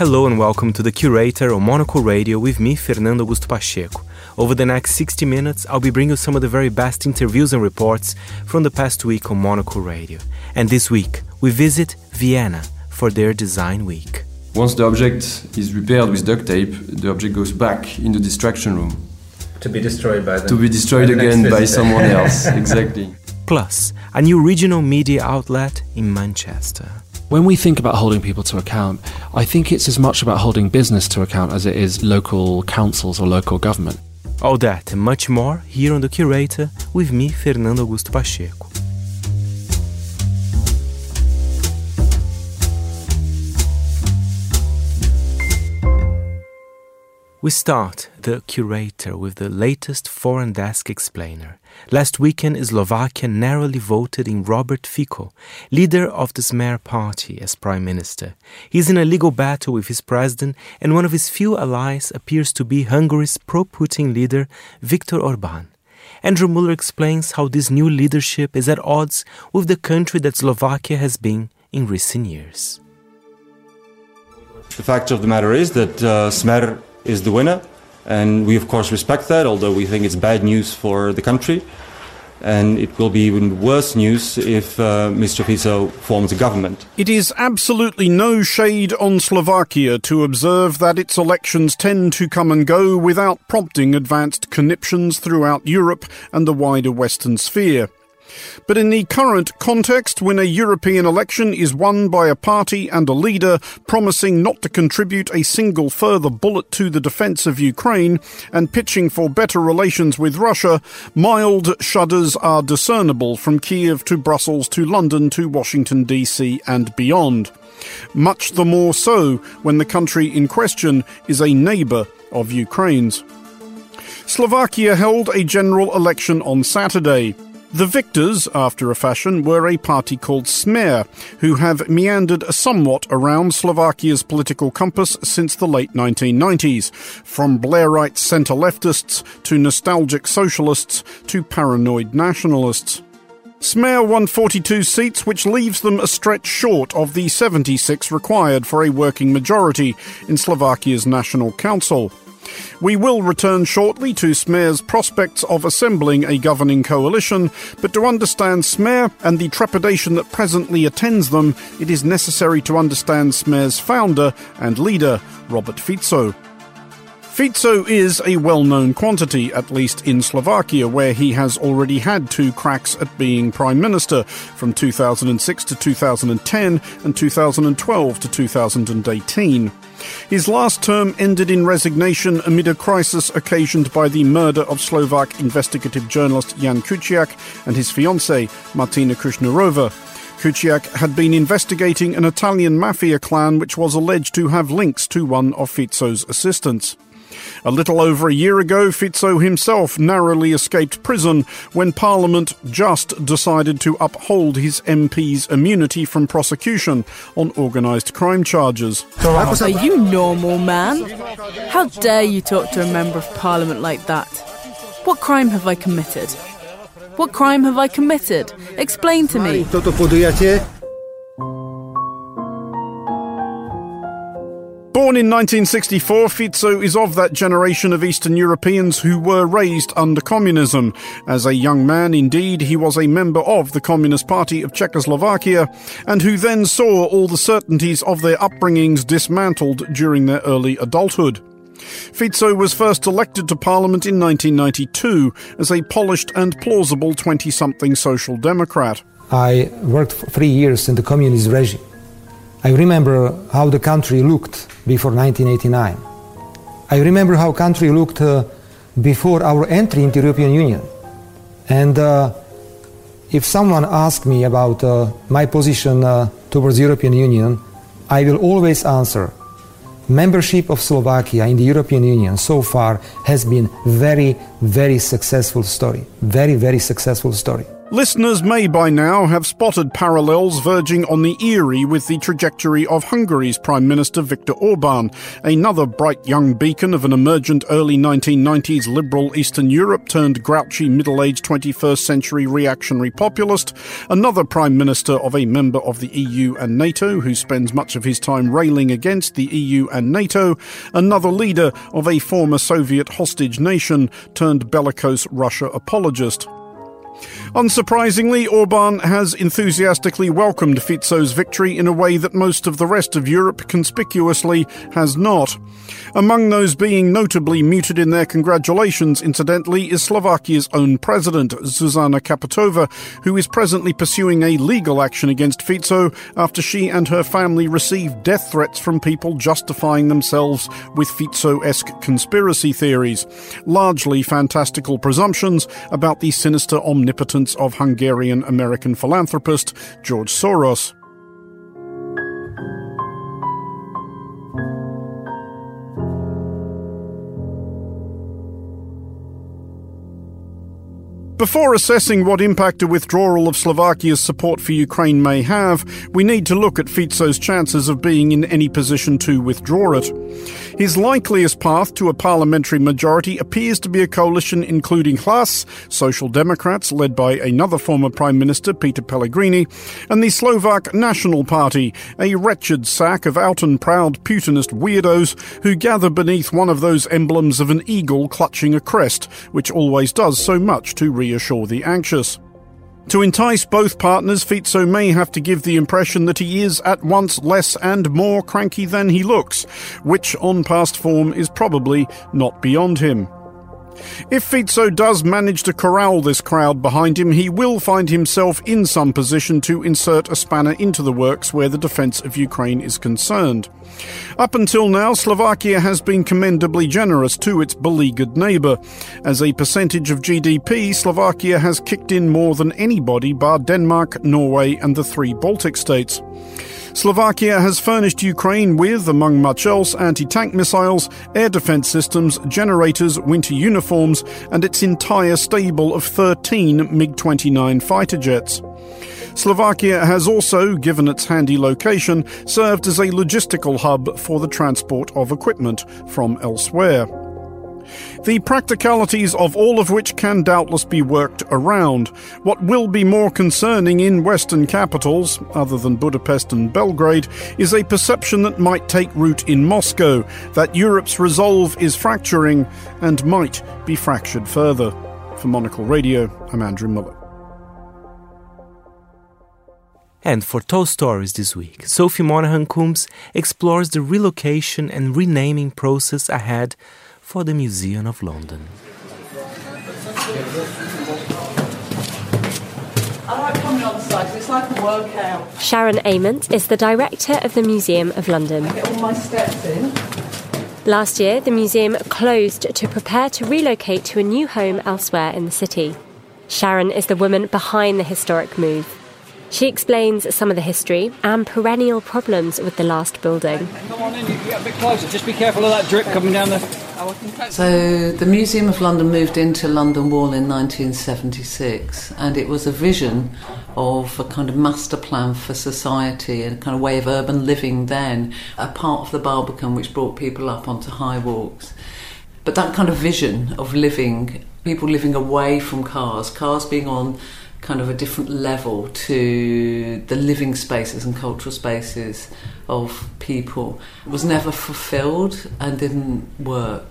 Hello and welcome to the Curator on Monocle Radio with me, Fernando Augusto Pacheco. Over the next 60 minutes, I'll be bringing you some of the very best interviews and reports from the past week on Monocle Radio. And this week, we visit Vienna for their Design Week. Once the object is repaired with duct tape, the object goes back in the distraction room. To be destroyed by the To be destroyed by again by someone else. exactly. Plus, a new regional media outlet in Manchester. When we think about holding people to account, I think it's as much about holding business to account as it is local councils or local government. All that and much more here on The Curator with me, Fernando Augusto Pacheco. We start the curator with the latest foreign desk explainer. Last weekend, Slovakia narrowly voted in Robert Fico, leader of the Smer party, as prime minister. He's in a legal battle with his president, and one of his few allies appears to be Hungary's pro Putin leader, Viktor Orban. Andrew Muller explains how this new leadership is at odds with the country that Slovakia has been in recent years. The fact of the matter is that uh, Smer is the winner, and we of course respect that, although we think it's bad news for the country. And it will be even worse news if uh, Mr. Fico forms a government. It is absolutely no shade on Slovakia to observe that its elections tend to come and go without prompting advanced conniptions throughout Europe and the wider Western sphere. But in the current context, when a European election is won by a party and a leader promising not to contribute a single further bullet to the defence of Ukraine and pitching for better relations with Russia, mild shudders are discernible from Kiev to Brussels to London to Washington DC and beyond. Much the more so when the country in question is a neighbour of Ukraine's. Slovakia held a general election on Saturday. The victors, after a fashion, were a party called Smer, who have meandered somewhat around Slovakia's political compass since the late 1990s, from Blairite centre leftists to nostalgic socialists to paranoid nationalists. Smer won 42 seats, which leaves them a stretch short of the 76 required for a working majority in Slovakia's National Council. We will return shortly to Smer's prospects of assembling a governing coalition, but to understand Smer and the trepidation that presently attends them, it is necessary to understand Smer's founder and leader, Robert Fico. Fico is a well known quantity, at least in Slovakia, where he has already had two cracks at being Prime Minister from 2006 to 2010 and 2012 to 2018. His last term ended in resignation amid a crisis occasioned by the murder of Slovak investigative journalist Jan Kuciak and his fiancée, Martina Kusnirova. Kuciak had been investigating an Italian mafia clan which was alleged to have links to one of Fico's assistants. A little over a year ago, Fico himself narrowly escaped prison when Parliament just decided to uphold his MP's immunity from prosecution on organised crime charges. Are you normal, man? How dare you talk to a member of parliament like that? What crime have I committed? What crime have I committed? Explain to me. Born in 1964, Fico is of that generation of Eastern Europeans who were raised under communism. As a young man, indeed, he was a member of the Communist Party of Czechoslovakia, and who then saw all the certainties of their upbringings dismantled during their early adulthood. Fico was first elected to Parliament in 1992 as a polished and plausible 20 something social democrat. I worked for three years in the communist regime. I remember how the country looked before 1989. I remember how country looked uh, before our entry into European Union. And uh, if someone asks me about uh, my position uh, towards European Union, I will always answer membership of Slovakia in the European Union so far has been very, very successful story. Very, very successful story. Listeners may by now have spotted parallels verging on the eerie with the trajectory of Hungary's Prime Minister Viktor Orban, another bright young beacon of an emergent early 1990s liberal Eastern Europe turned grouchy middle aged 21st century reactionary populist, another Prime Minister of a member of the EU and NATO who spends much of his time railing against the EU and NATO, another leader of a former Soviet hostage nation turned bellicose Russia apologist. Unsurprisingly, Orban has enthusiastically welcomed Fico's victory in a way that most of the rest of Europe conspicuously has not. Among those being notably muted in their congratulations, incidentally, is Slovakia's own president, Zuzana Caputova, who is presently pursuing a legal action against Fico after she and her family received death threats from people justifying themselves with Fico-esque conspiracy theories, largely fantastical presumptions about the sinister omnipotence of Hungarian American philanthropist George Soros. Before assessing what impact a withdrawal of Slovakia's support for Ukraine may have, we need to look at Fico's chances of being in any position to withdraw it. His likeliest path to a parliamentary majority appears to be a coalition including Hlas, Social Democrats led by another former Prime Minister, Peter Pellegrini, and the Slovak National Party, a wretched sack of out and proud Putinist weirdos who gather beneath one of those emblems of an eagle clutching a crest, which always does so much to re reassure the anxious. To entice both partners, Fico may have to give the impression that he is at once less and more cranky than he looks, which on past form is probably not beyond him. If Fico does manage to corral this crowd behind him, he will find himself in some position to insert a spanner into the works where the defence of Ukraine is concerned. Up until now, Slovakia has been commendably generous to its beleaguered neighbour. As a percentage of GDP, Slovakia has kicked in more than anybody bar Denmark, Norway, and the three Baltic states. Slovakia has furnished Ukraine with, among much else, anti tank missiles, air defence systems, generators, winter uniforms, and its entire stable of 13 MiG 29 fighter jets. Slovakia has also, given its handy location, served as a logistical hub for the transport of equipment from elsewhere. The practicalities of all of which can doubtless be worked around. What will be more concerning in Western capitals, other than Budapest and Belgrade, is a perception that might take root in Moscow that Europe's resolve is fracturing and might be fractured further. For Monocle Radio, I'm Andrew Muller. And for Toe Stories this week, Sophie Monaghan Coombs explores the relocation and renaming process ahead for the Museum of London. Sharon Ament is the director of the Museum of London. Last year, the museum closed to prepare to relocate to a new home elsewhere in the city. Sharon is the woman behind the historic move. She explains some of the history and perennial problems with the last building. Come on in, you get a bit closer. Just be careful of that drip coming down the. So, the Museum of London moved into London Wall in 1976, and it was a vision of a kind of master plan for society and a kind of way of urban living then, a part of the Barbican which brought people up onto high walks. But that kind of vision of living, people living away from cars, cars being on kind of a different level to the living spaces and cultural spaces of people it was never fulfilled and didn't work.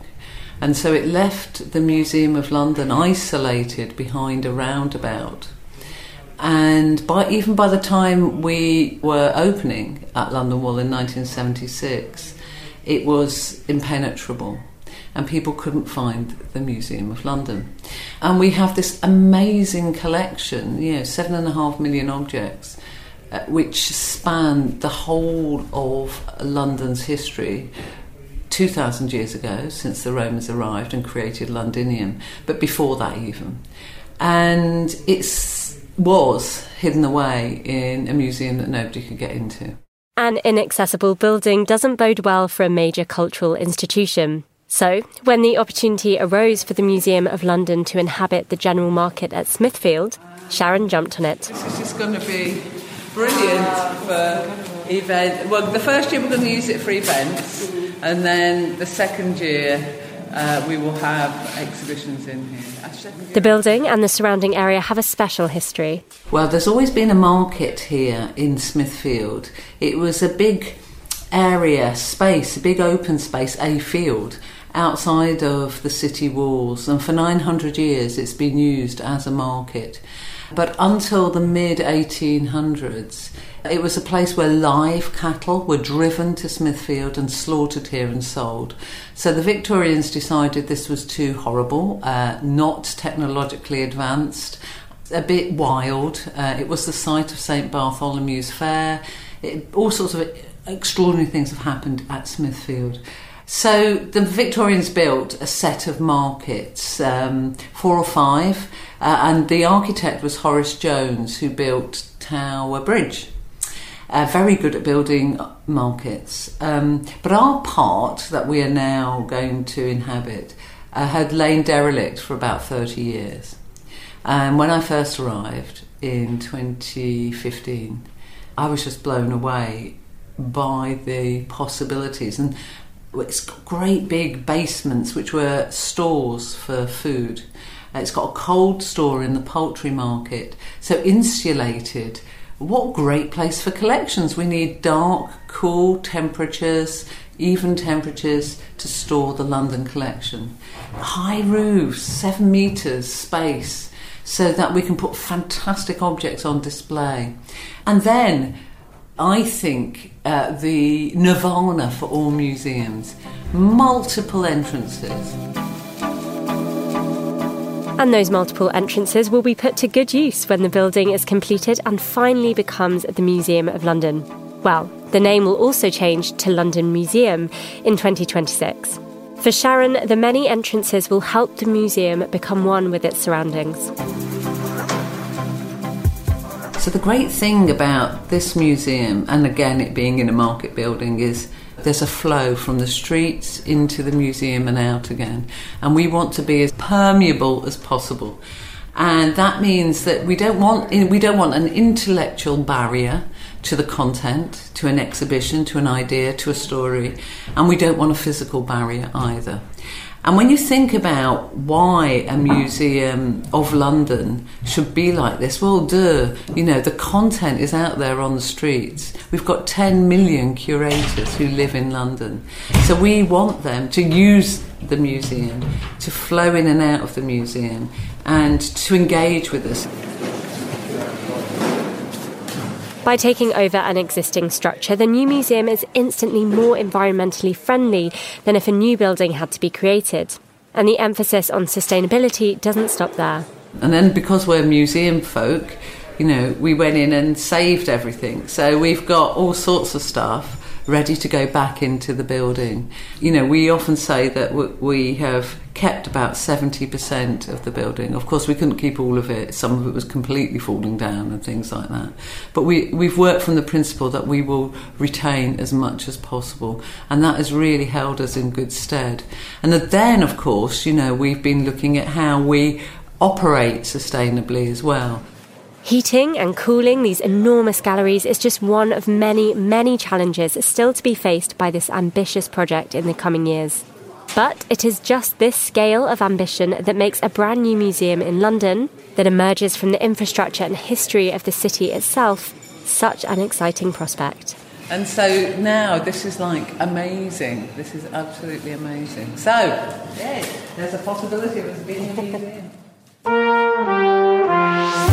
And so it left the Museum of London isolated behind a roundabout. And by, even by the time we were opening at London Wall in 1976, it was impenetrable and people couldn't find the Museum of London. And we have this amazing collection, you know, seven and a half million objects, uh, which span the whole of London's history. 2,000 years ago, since the Romans arrived and created Londinium, but before that, even. And it was hidden away in a museum that nobody could get into. An inaccessible building doesn't bode well for a major cultural institution. So, when the opportunity arose for the Museum of London to inhabit the General Market at Smithfield, Sharon jumped on it. This is just going to be brilliant for event. Well, the first year we're going to use it for events, and then the second year uh, we will have exhibitions in here. The building and the surrounding area have a special history. Well, there's always been a market here in Smithfield. It was a big area, space, a big open space, a field outside of the city walls, and for 900 years it's been used as a market. But until the mid 1800s, it was a place where live cattle were driven to Smithfield and slaughtered here and sold. So the Victorians decided this was too horrible, uh, not technologically advanced, a bit wild. Uh, it was the site of St Bartholomew's Fair. It, all sorts of extraordinary things have happened at Smithfield. So the Victorians built a set of markets, um, four or five, uh, and the architect was Horace Jones, who built Tower Bridge. Uh, very good at building markets. Um, but our part that we are now going to inhabit uh, had lain derelict for about 30 years. And when I first arrived in 2015, I was just blown away by the possibilities. And it's got great big basements which were stores for food. Uh, it's got a cold store in the poultry market, so insulated. What great place for collections! We need dark, cool temperatures, even temperatures to store the London collection. High roofs, seven metres space, so that we can put fantastic objects on display. And then I think uh, the nirvana for all museums multiple entrances. And those multiple entrances will be put to good use when the building is completed and finally becomes the Museum of London. Well, the name will also change to London Museum in 2026. For Sharon, the many entrances will help the museum become one with its surroundings. So, the great thing about this museum, and again it being in a market building, is there's a flow from the streets into the museum and out again. And we want to be as permeable as possible. And that means that we don't want we don't want an intellectual barrier to the content, to an exhibition, to an idea, to a story, and we don't want a physical barrier either. And when you think about why a museum of London should be like this, well, duh, you know, the content is out there on the streets. We've got 10 million curators who live in London. So we want them to use the museum, to flow in and out of the museum, and to engage with us. By taking over an existing structure, the new museum is instantly more environmentally friendly than if a new building had to be created. And the emphasis on sustainability doesn't stop there. And then because we're museum folk, you know, we went in and saved everything. So we've got all sorts of stuff ready to go back into the building. You know, we often say that we have kept about 70% of the building. Of course, we couldn't keep all of it. Some of it was completely falling down and things like that. But we, we've worked from the principle that we will retain as much as possible. And that has really held us in good stead. And then, of course, you know, we've been looking at how we operate sustainably as well. Heating and cooling these enormous galleries is just one of many, many challenges still to be faced by this ambitious project in the coming years. But it is just this scale of ambition that makes a brand new museum in London, that emerges from the infrastructure and history of the city itself, such an exciting prospect. And so now this is like amazing. This is absolutely amazing. So, yes, there's a possibility of us being a museum.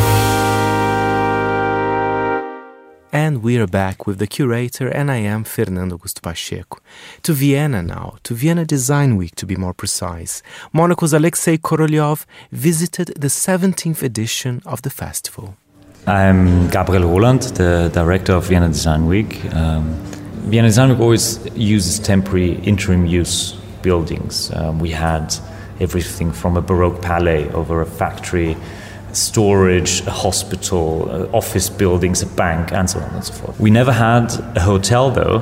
And we are back with the curator, and I am Fernando Augusto Pacheco. To Vienna now, to Vienna Design Week to be more precise. Monocle's Alexei Korolyov visited the 17th edition of the festival. I'm Gabriel Roland, the director of Vienna Design Week. Um, Vienna Design Week always uses temporary interim use buildings. Um, we had everything from a Baroque palais over a factory storage, a hospital, uh, office buildings, a bank, and so on and so forth. We never had a hotel though,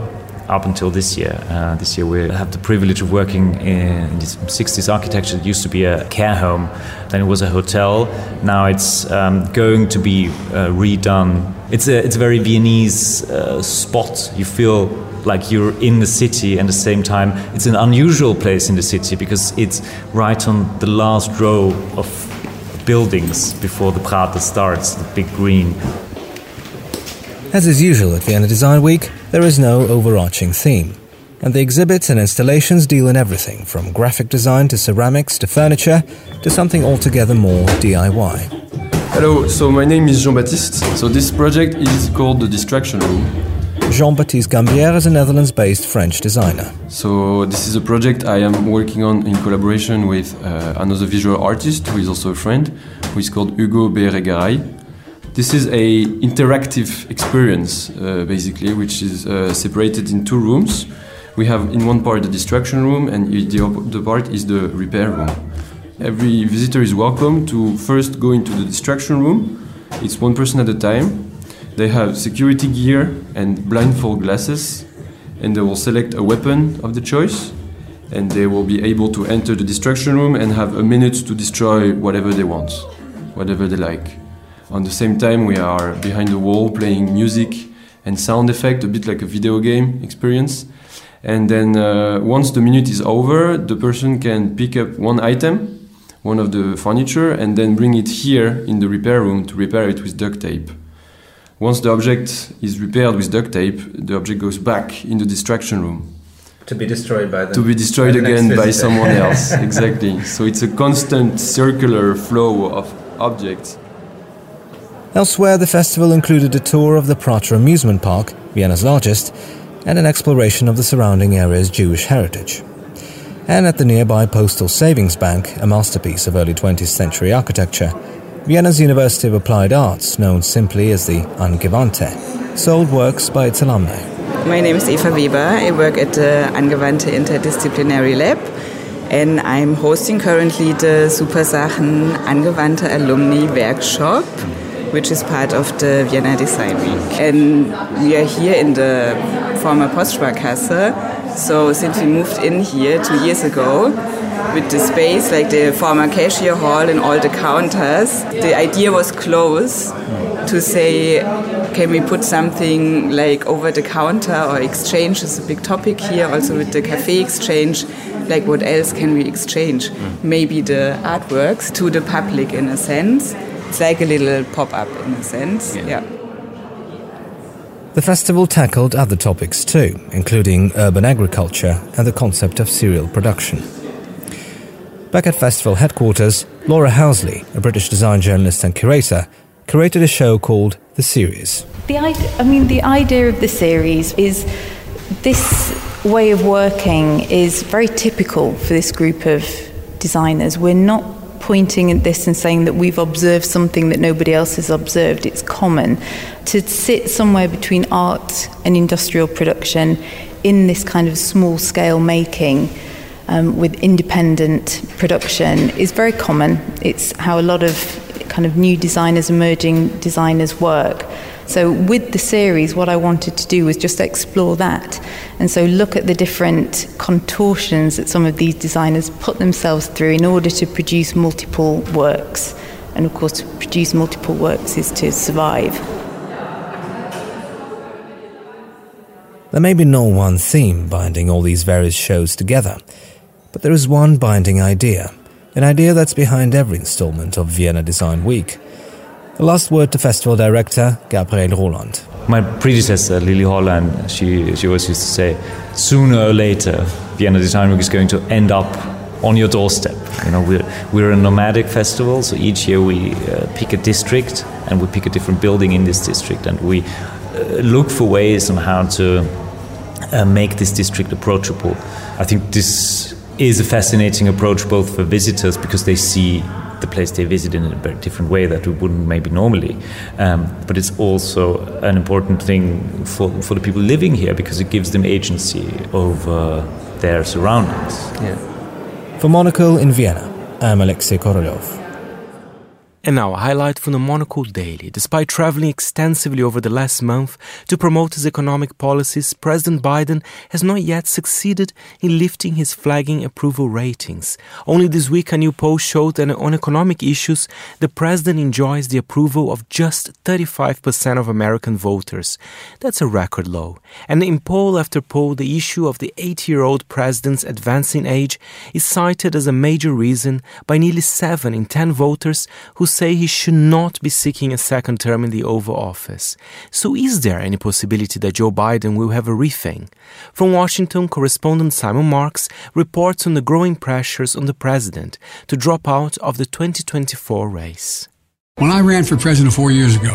up until this year. Uh, this year we have the privilege of working in this 60s architecture. It used to be a care home, then it was a hotel. Now it's um, going to be uh, redone. It's a it's a very Viennese uh, spot. You feel like you're in the city, and at the same time, it's an unusual place in the city because it's right on the last row of buildings before the Prater starts, the big green. As is usual at Vienna Design Week, there is no overarching theme. And the exhibits and installations deal in everything from graphic design to ceramics to furniture to something altogether more DIY. Hello, so my name is Jean Baptiste. So this project is called the Distraction Room. Jean Baptiste Gambier is a Netherlands based French designer. So, this is a project I am working on in collaboration with uh, another visual artist who is also a friend, who is called Hugo Beregaray. This is a interactive experience, uh, basically, which is uh, separated in two rooms. We have in one part the distraction room, and the other part is the repair room. Every visitor is welcome to first go into the distraction room. It's one person at a time. They have security gear and blindfold glasses, and they will select a weapon of the choice, and they will be able to enter the destruction room and have a minute to destroy whatever they want, whatever they like. On the same time, we are behind the wall playing music and sound effect, a bit like a video game experience. And then uh, once the minute is over, the person can pick up one item, one of the furniture, and then bring it here in the repair room to repair it with duct tape. Once the object is repaired with duct tape, the object goes back in the distraction room. To be destroyed by the To be destroyed by again by someone else. exactly. So it's a constant circular flow of objects. Elsewhere, the festival included a tour of the Prater Amusement Park, Vienna's largest, and an exploration of the surrounding area's Jewish heritage. And at the nearby Postal Savings Bank, a masterpiece of early 20th century architecture, Vienna's University of Applied Arts, known simply as the Angewandte, sold works by its alumni. My name is Eva Weber. I work at the Angewandte Interdisciplinary Lab and I'm hosting currently the Super Sachen Angewandte Alumni Workshop, which is part of the Vienna Design Week. And we are here in the former Postsparkasse. So since we moved in here two years ago, with the space, like the former cashier hall and all the counters, the idea was close to say, can we put something like over the counter or exchange is a big topic here, also with the cafe exchange. Like, what else can we exchange? Mm. Maybe the artworks to the public in a sense. It's like a little pop up in a sense. yeah. The festival tackled other topics too, including urban agriculture and the concept of cereal production. Back at festival headquarters, Laura Houseley, a British design journalist and curator, curated a show called The Series. The idea, I mean, the idea of the series is this way of working is very typical for this group of designers. We're not pointing at this and saying that we've observed something that nobody else has observed. It's common to sit somewhere between art and industrial production in this kind of small scale making. Um, with independent production is very common. It's how a lot of kind of new designers, emerging designers work. So, with the series, what I wanted to do was just explore that. And so, look at the different contortions that some of these designers put themselves through in order to produce multiple works. And of course, to produce multiple works is to survive. There may be no one theme binding all these various shows together, but there is one binding idea, an idea that's behind every installment of Vienna Design Week. The last word to festival director Gabriel Roland. My predecessor, Lilli Hollein, she, she always used to say, sooner or later, Vienna Design Week is going to end up on your doorstep. You know, we're, we're a nomadic festival, so each year we uh, pick a district and we pick a different building in this district and we uh, look for ways on how to uh, make this district approachable. I think this is a fascinating approach both for visitors because they see the place they visit in a very different way that we wouldn't maybe normally. Um, but it's also an important thing for, for the people living here because it gives them agency over their surroundings. For Monocle in Vienna, I'm Alexei Korolev. And now, a highlight from the Monocle Daily. Despite traveling extensively over the last month to promote his economic policies, President Biden has not yet succeeded in lifting his flagging approval ratings. Only this week, a new poll showed that on economic issues, the president enjoys the approval of just 35% of American voters. That's a record low. And in poll after poll, the issue of the 80 year old president's advancing age is cited as a major reason by nearly 7 in 10 voters who say he should not be seeking a second term in the Oval Office. So, is there any possibility that Joe Biden will have a rethink? From Washington, correspondent Simon Marks reports on the growing pressures on the president to drop out of the 2024 race. When I ran for president four years ago,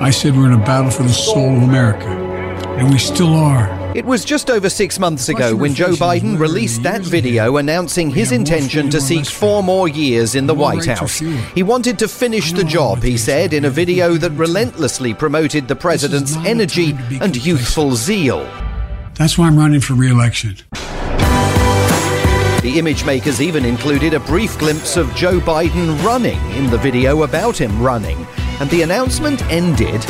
I said we're in a battle for the soul of America, and we still are. It was just over six months ago when Joe Biden released that video announcing his intention to seek four more years in the White House. He wanted to finish the job, he said, in a video that relentlessly promoted the president's energy and youthful zeal. That's why I'm running for re election. The image makers even included a brief glimpse of Joe Biden running in the video about him running, and the announcement ended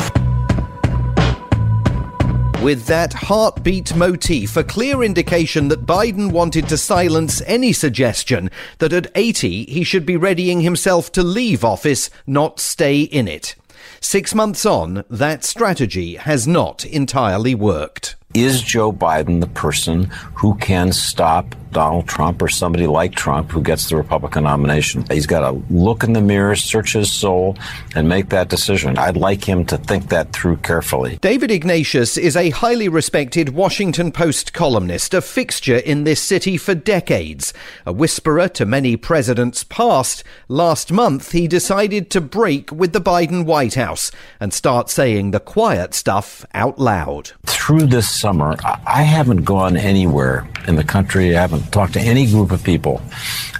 with that heartbeat motif, a clear indication that Biden wanted to silence any suggestion that at 80 he should be readying himself to leave office, not stay in it. Six months on, that strategy has not entirely worked. Is Joe Biden the person who can stop Donald Trump or somebody like Trump who gets the Republican nomination? He's got to look in the mirror, search his soul, and make that decision. I'd like him to think that through carefully. David Ignatius is a highly respected Washington Post columnist, a fixture in this city for decades. A whisperer to many presidents past, last month he decided to break with the Biden White House and start saying the quiet stuff out loud. Through this summer, I haven't gone anywhere in the country. I haven't talked to any group of people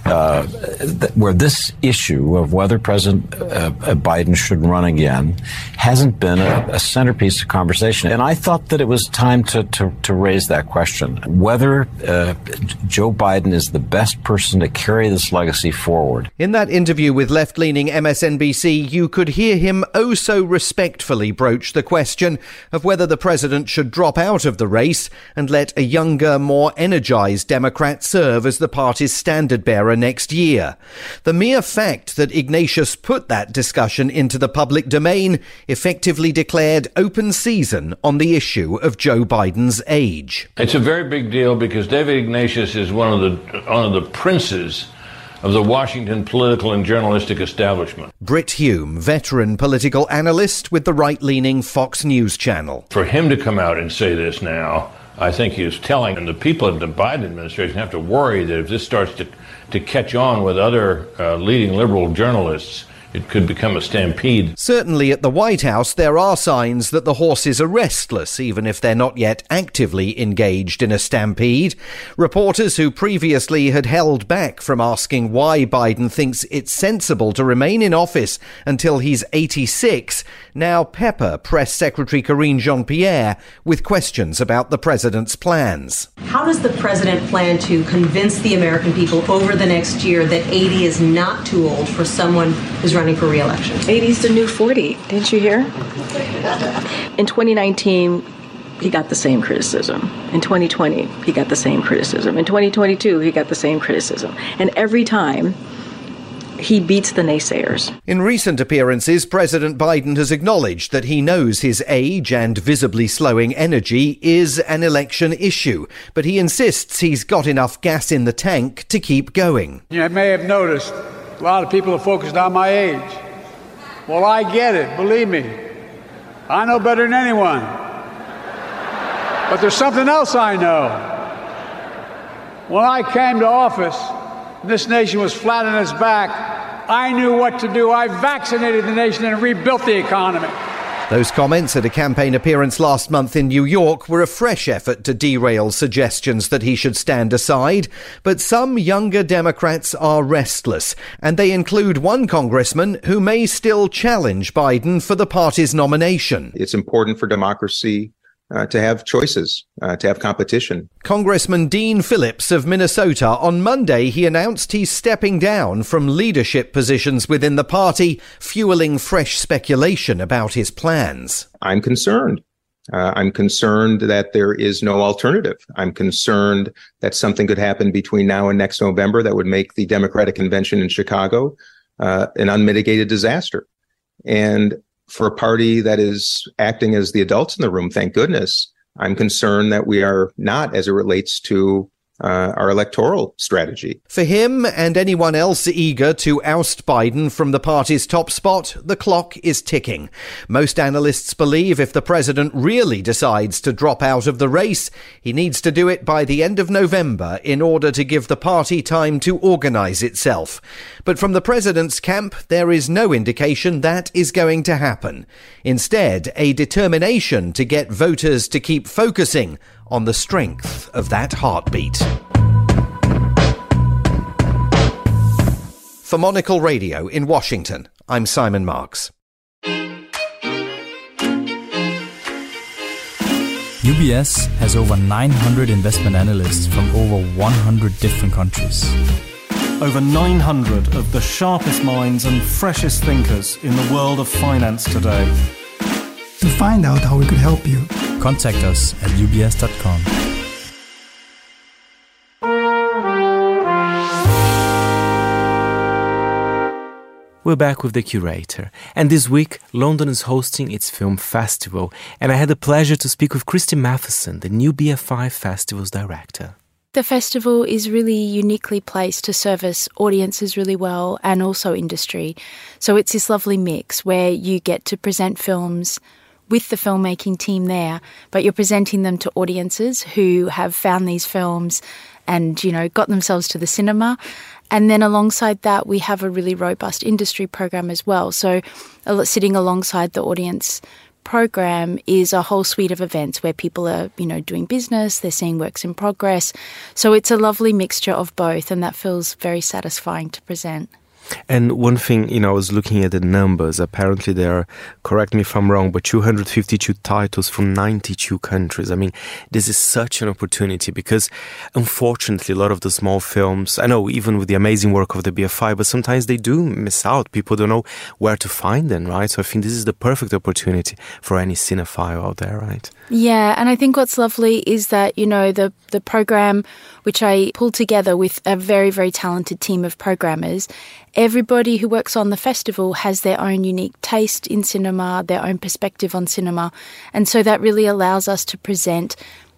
uh, where this issue of whether President uh, Biden should run again hasn't been a, a, centerpiece of conversation. And I thought that it was time to, to, to raise that question whether uh, Joe Biden is the best person to carry this legacy forward. In that interview with left leaning MSNBC, you could hear him oh so respectfully broach the question of whether the president should drop out of the race and let a younger, more energized Democrat serve as the party's standard bearer next year. The mere fact that Ignatius put that discussion into the public domain effectively declared open season on the issue of Joe Biden's age. It's a very big deal because David Ignatius is one of the one of the princes of the Washington political and journalistic establishment. Brit Hume, veteran political analyst with the right leaning Fox News channel. For him to come out and say this now, I think he is telling, and the people of the Biden administration have to worry that if this starts to, to catch on with other uh, leading liberal journalists, it could become a stampede. Certainly at the White House, there are signs that the horses are restless, even if they're not yet actively engaged in a stampede. Reporters who previously had held back from asking why Biden thinks it's sensible to remain in office until he's 86 now pepper Press Secretary Karine Jean Pierre with questions about the president's plans. How does the president plan to convince the American people over the next year that 80 is not too old for someone who's running for reelection? 80 is the new 40. Didn't you hear? In 2019, he got the same criticism. In 2020, he got the same criticism. In 2022, he got the same criticism. And every time, he beats the naysayers. In recent appearances, President Biden has acknowledged that he knows his age and visibly slowing energy is an election issue, but he insists he's got enough gas in the tank to keep going. You may have noticed a lot of people are focused on my age. Well, I get it, believe me. I know better than anyone. But there's something else I know. When I came to office, this nation was flat on its back. I knew what to do. I vaccinated the nation and rebuilt the economy. Those comments at a campaign appearance last month in New York were a fresh effort to derail suggestions that he should stand aside. But some younger Democrats are restless, and they include one congressman who may still challenge Biden for the party's nomination. It's important for democracy uh, to have choices, uh, to have competition. Congressman Dean Phillips of Minnesota on Monday he announced he's stepping down from leadership positions within the party, fueling fresh speculation about his plans. I'm concerned. Uh, I'm concerned that there is no alternative. I'm concerned that something could happen between now and next November that would make the Democratic convention in Chicago uh, an unmitigated disaster. And for a party that is acting as the adults in the room, thank goodness, I'm concerned that we are not as it relates to uh, our electoral strategy. For him and anyone else eager to oust Biden from the party's top spot, the clock is ticking. Most analysts believe if the president really decides to drop out of the race, he needs to do it by the end of November in order to give the party time to organize itself. But from the president's camp, there is no indication that is going to happen. Instead, a determination to get voters to keep focusing on the strength of that heartbeat. For Monocle Radio in Washington, I'm Simon Marks. UBS has over 900 investment analysts from over 100 different countries. Over 900 of the sharpest minds and freshest thinkers in the world of finance today. To find out how we could help you, contact us at ubs.com. We're back with the curator, and this week London is hosting its film festival, and I had the pleasure to speak with Kristy Matheson, the new BFI Festival's director. The festival is really uniquely placed to service audiences really well and also industry. So it's this lovely mix where you get to present films with the filmmaking team there, but you're presenting them to audiences who have found these films and, you know, got themselves to the cinema. And then alongside that, we have a really robust industry program as well. So, sitting alongside the audience program is a whole suite of events where people are, you know, doing business, they're seeing works in progress. So it's a lovely mixture of both, and that feels very satisfying to present. And one thing, you know, I was looking at the numbers. Apparently, there are, correct me if I'm wrong, but 252 titles from 92 countries. I mean, this is such an opportunity because, unfortunately, a lot of the small films, I know even with the amazing work of the BFI, but sometimes they do miss out. People don't know where to find them, right? So I think this is the perfect opportunity for any cinephile out there, right? Yeah, and I think what's lovely is that, you know, the, the program, which I pulled together with a very, very talented team of programmers, everybody who works on the festival has their own unique taste in cinema, their own perspective on cinema. And so that really allows us to present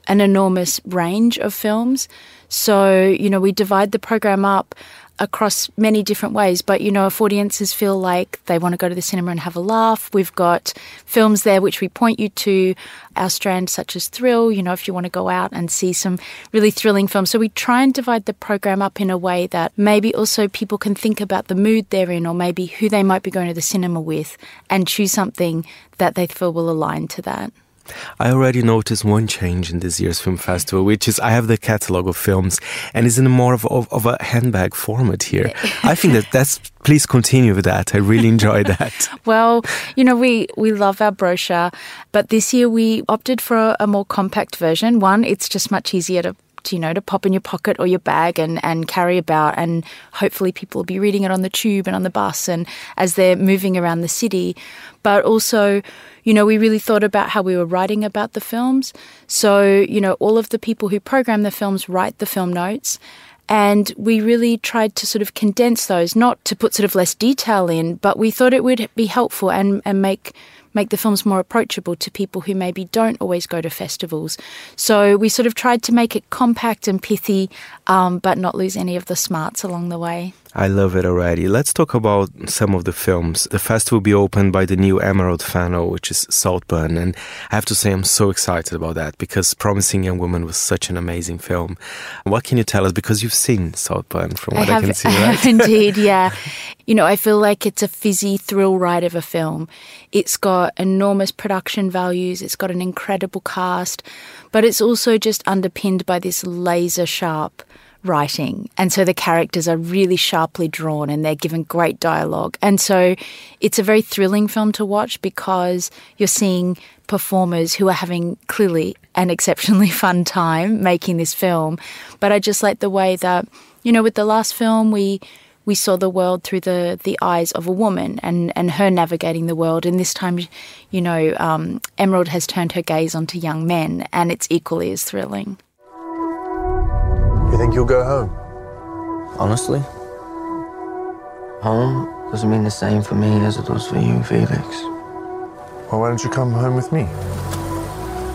an enormous range of films. So, you know, we divide the program up across many different ways. But, you know, if audiences feel like they want to go to the cinema and have a laugh, we've got films there which we point you to, our strand such as Thrill, you know, if you want to go out and see some really thrilling films. So we try and divide the program up in a way that maybe also people can think about the mood they're in or maybe who they might be going to the cinema with and choose something that they feel will align to that. I already noticed one change in this year's film festival, which is I have the catalog of films and it's in more of, of, of a handbag format here. I think that that's, please continue with that. I really enjoy that. well, you know, we, we love our brochure, but this year we opted for a, a more compact version. One, it's just much easier to you know, to pop in your pocket or your bag and, and carry about. And hopefully people will be reading it on the tube and on the bus and as they're moving around the city. But also, you know, we really thought about how we were writing about the films. So, you know, all of the people who program the films write the film notes. And we really tried to sort of condense those, not to put sort of less detail in, but we thought it would be helpful and, and make make the films more approachable to people who maybe don't always go to festivals. So we sort of tried to make it compact and pithy, um, but not lose any of the smarts along the way. I love it already. Let's talk about some of the films. The fest will be opened by the new Emerald Fennell, which is Saltburn. And I have to say, I'm so excited about that because Promising Young Woman was such an amazing film. What can you tell us? Because you've seen Saltburn from what I, have, I can see, right? I have indeed, yeah. you know, I feel like it's a fizzy thrill ride of a film. It's got enormous production values, it's got an incredible cast, but it's also just underpinned by this laser sharp writing. And so the characters are really sharply drawn and they're given great dialogue. And so it's a very thrilling film to watch because you're seeing performers who are having clearly an exceptionally fun time making this film. But I just like the way that, you know, with the last film, we we saw the world through the, the eyes of a woman and, and her navigating the world. And this time, you know, um, Emerald has turned her gaze onto young men, and it's equally as thrilling. You think you'll go home? Honestly, home doesn't mean the same for me as it does for you, Felix. Well, why don't you come home with me?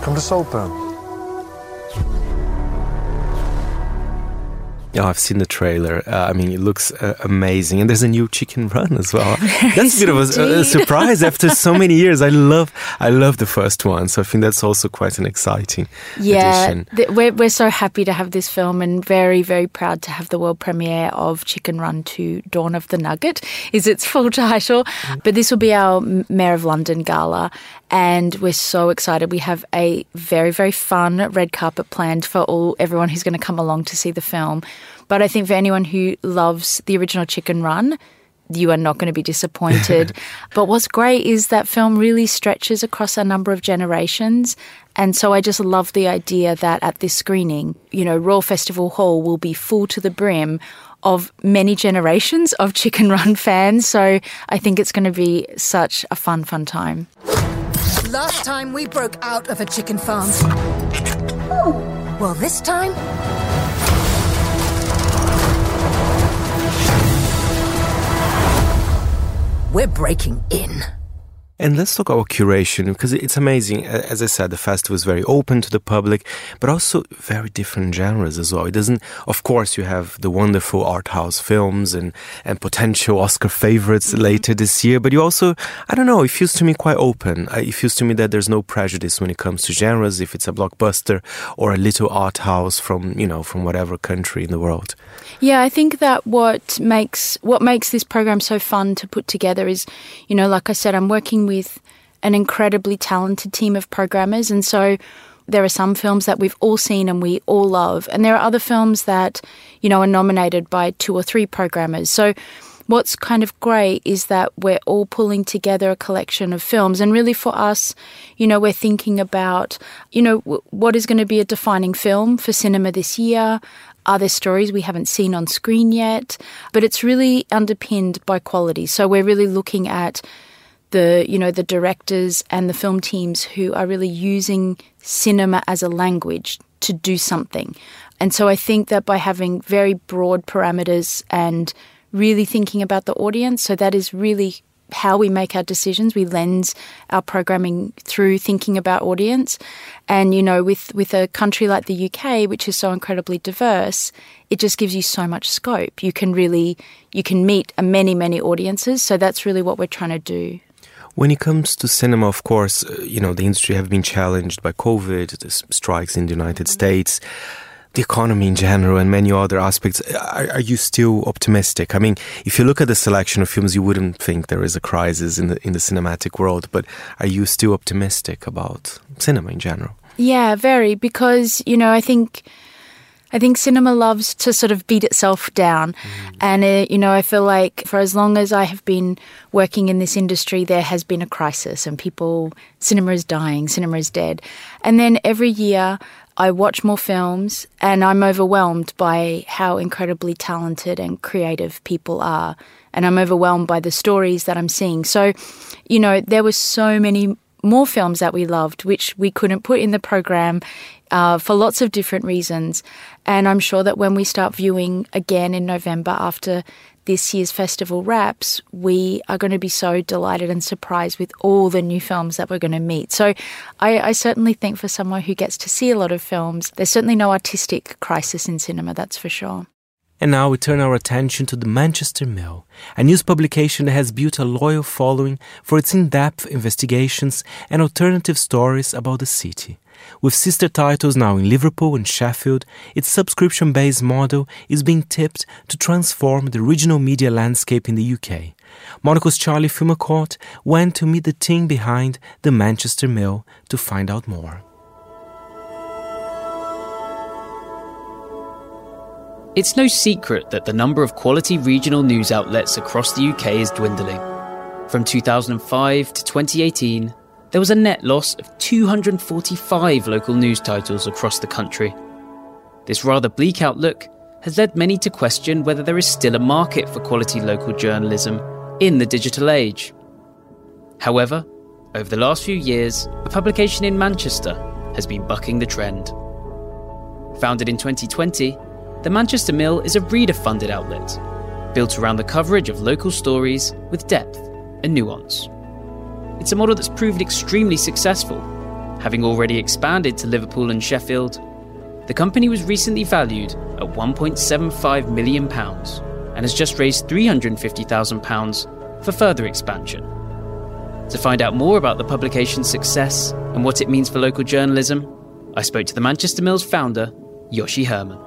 Come to Saltburn. Yeah, I've seen the trailer. Uh, I mean, it looks uh, amazing, and there's a new chicken run as well. that's a bit of a, a, surprise after so many years. I love, I love the first one, so I think that's also quite an exciting yeah, th- we're we're so happy to have this film, and very very proud to have the world premiere of Chicken Run to Dawn of the Nugget is its full title. Mm. But this will be our Mayor of London gala, and we're so excited. We have a very very fun red carpet planned for all everyone who's going to come along to see the film. But I think for anyone who loves the original Chicken Run, you are not going to be disappointed. but what's great is that film really stretches across a number of generations. And so I just love the idea that at this screening, you know, Royal Festival Hall will be full to the brim of many generations of Chicken Run fans. So I think it's going to be such a fun, fun time. Last time we broke out of a chicken farm. Well, this time We're breaking in. And let's talk about curation because it's amazing. As I said, the festival is very open to the public, but also very different genres as well. It doesn't, of course, you have the wonderful art house films and, and potential Oscar favorites mm-hmm. later this year, but you also, I don't know, it feels to me quite open. It feels to me that there's no prejudice when it comes to genres, if it's a blockbuster or a little art house from, you know, from whatever country in the world. Yeah, I think that what makes what makes this program so fun to put together is, you know, like I said, I'm working with an incredibly talented team of programmers. And so there are some films that we've all seen and we all love. And there are other films that, you know, are nominated by two or three programmers. So what's kind of great is that we're all pulling together a collection of films. And really for us, you know, we're thinking about, you know, what is going to be a defining film for cinema this year? Are there stories we haven't seen on screen yet? But it's really underpinned by quality. So we're really looking at the you know the directors and the film teams who are really using cinema as a language to do something. And so I think that by having very broad parameters and really thinking about the audience, so that is really how we make our decisions. We lens our programming through thinking about audience. And, you know, with, with a country like the UK, which is so incredibly diverse, it just gives you so much scope. You can really, you can meet many, many audiences. So that's really what we're trying to do. When it comes to cinema, of course, uh, you know, the industry have been challenged by COVID, the strikes in the United States, the economy in general, and many other aspects. Are, are, you still optimistic? I mean, if you look at the selection of films, you wouldn't think there is a crisis in the in the cinematic world. But are you still optimistic about cinema in general? Yeah, very. Because you know, I think I think cinema loves to sort of beat itself down. Mm. And, uh, you know, I feel like for as long as I have been working in this industry, there has been a crisis and people, cinema is dying, cinema is dead. And then every year I watch more films and I'm overwhelmed by how incredibly talented and creative people are. And I'm overwhelmed by the stories that I'm seeing. So, you know, there were so many more films that we loved, which we couldn't put in the program uh, for lots of different reasons. And I'm sure that when we start viewing again in November after this year's festival wraps, we are going to be so delighted and surprised with all the new films that we're going to meet. So I, I, certainly think for someone who gets to see a lot of films, there's certainly no artistic crisis in cinema, that's for sure. And now we turn our attention to the Manchester Mill, a news publication that has built a loyal following for its in depth investigations and alternative stories about the city. With sister titles now in Liverpool and Sheffield, its subscription based model is being tipped to transform the regional media landscape in the UK. Monocle's Charlie Filmer-Court went to meet the team behind the Manchester Mill to find out more. It's no secret that the number of quality regional news outlets across the UK is dwindling. From 2005 to 2018, there was a net loss of 245 local news titles across the country. This rather bleak outlook has led many to question whether there is still a market for quality local journalism in the digital age. However, over the last few years, a publication in Manchester has been bucking the trend. Founded in 2020, the Manchester Mill is a reader funded outlet, built around the coverage of local stories with depth and nuance. It's a model that's proven extremely successful, having already expanded to Liverpool and Sheffield. The company was recently valued at £1.75 million and has just raised £350,000 for further expansion. To find out more about the publication's success and what it means for local journalism, I spoke to the Manchester Mill's founder, Joshi Herrmann.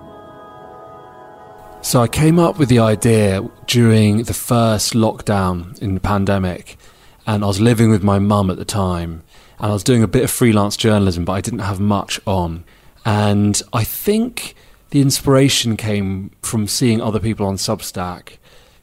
So I came up with the idea during the first lockdown in the pandemic, and I was living with my mum at the time, and I was doing a bit of freelance journalism, but I didn't have much on. And I think the inspiration came from seeing other people on Substack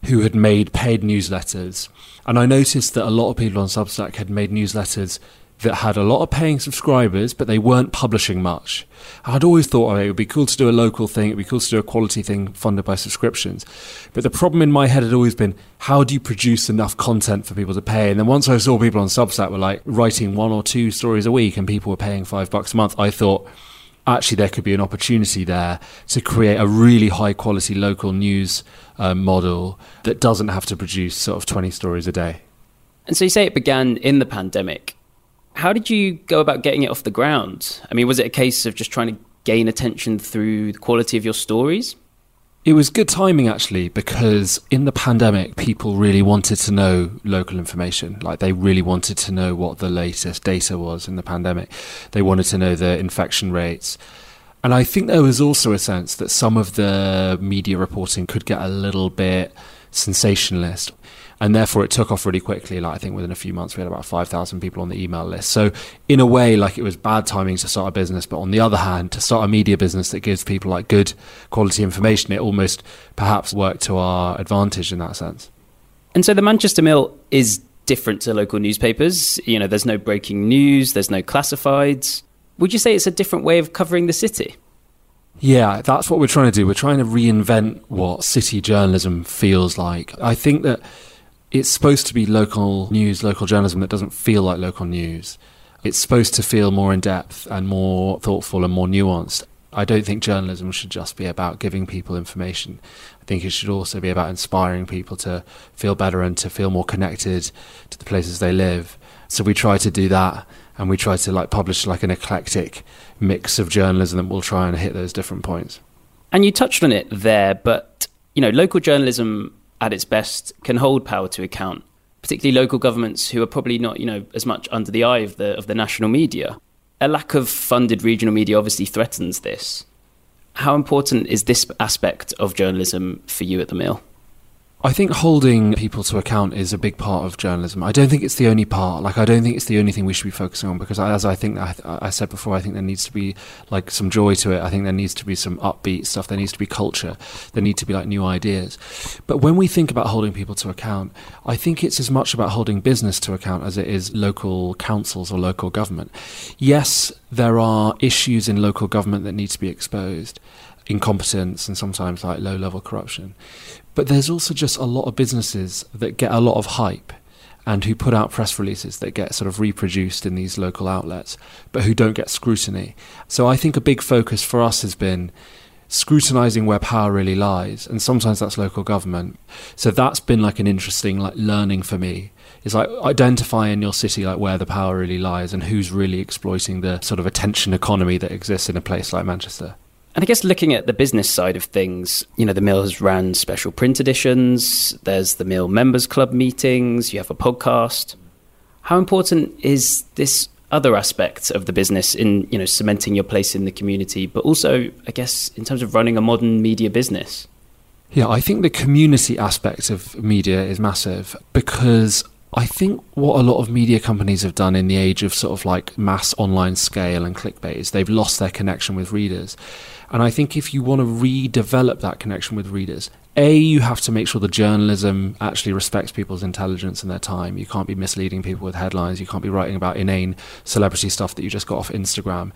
who had made paid newsletters. And I noticed that a lot of people on Substack had made newsletters that had a lot of paying subscribers, but they weren't publishing much. I'd always thought oh, it would be cool to do a local thing, it'd be cool to do a quality thing funded by subscriptions. But the problem in my head had always been how do you produce enough content for people to pay? And then once I saw people on Substack were like writing one or two stories a week and people were paying five bucks a month, I thought, actually there could be an opportunity there to create a really high quality local news uh, model that doesn't have to produce sort of 20 stories a day. And so you say it began in the pandemic. How did you go about getting it off the ground? I mean, was it a case of just trying to gain attention through the quality of your stories? It was good timing actually because in the pandemic, people really wanted to know local information. Like they really wanted to know what the latest data was in the pandemic. They wanted to know the infection rates. And I think there was also a sense that some of the media reporting could get a little bit sensationalist and therefore it took off really quickly. Like I think within a few months, we had about five thousand people on the email list. So in a way, like it was bad timing to start a business, but on the other hand, to start a media business that gives people like good quality information, it almost perhaps worked to our advantage in that sense. And so the Manchester Mill is different to local newspapers. You know, there's no breaking news, there's no classifieds. Would you say it's a different way of covering the city? Yeah, that's what we're trying to do. We're trying to reinvent what city journalism feels like. I think that it's supposed to be local news, local journalism that doesn't feel like local news. It's supposed to feel more in depth and more thoughtful and more nuanced. I don't think journalism should just be about giving people information. I think it should also be about inspiring people to feel better and to feel more connected to the places they live. So we try to do that and we try to like publish like an eclectic mix of journalism that will try and hit those different points. And you touched on it there, but you know, local journalism at its best can hold power to account, particularly local governments who are probably not, you know, as much under the eye of the of the national media. A lack of funded regional media obviously threatens this. How important is this aspect of journalism for you at the Mill? I think holding people to account is a big part of journalism. I don't think it's the only part. Like, I don't think it's the only thing we should be focusing on because, as I think I, I, said before, I think there needs to be like some joy to it. I think there needs to be some upbeat stuff. There needs to be culture. There need to be like new ideas. But when we think about holding people to account, I think it's as much about holding business to account as it is local councils or local government. Yes, there are issues in local government that need to be exposed incompetence and sometimes like low level corruption. But there's also just a lot of businesses that get a lot of hype and who put out press releases that get sort of reproduced in these local outlets, but who don't get scrutiny. So I think a big focus for us has been scrutinizing where power really lies, and sometimes that's local government. So that's been like an interesting like learning for me. Is like identify in your city like where the power really lies and who's really exploiting the sort of attention economy that exists in a place like Manchester. And I guess looking at the business side of things, you know, the Mill has ran special print editions, there's the Mill Members Club meetings, you have a podcast. How important is this other aspect of the business in, you know, cementing your place in the community, but also, I guess, in terms of running a modern media business? Yeah, I think the community aspect of media is massive because I think what a lot of media companies have done in the age of sort of like mass online scale and clickbait is they've lost their connection with readers. And I think if you want to redevelop that connection with readers, A, you have to make sure the journalism actually respects people's intelligence and their time. You can't be misleading people with headlines. You can't be writing about inane celebrity stuff that you just got off Instagram.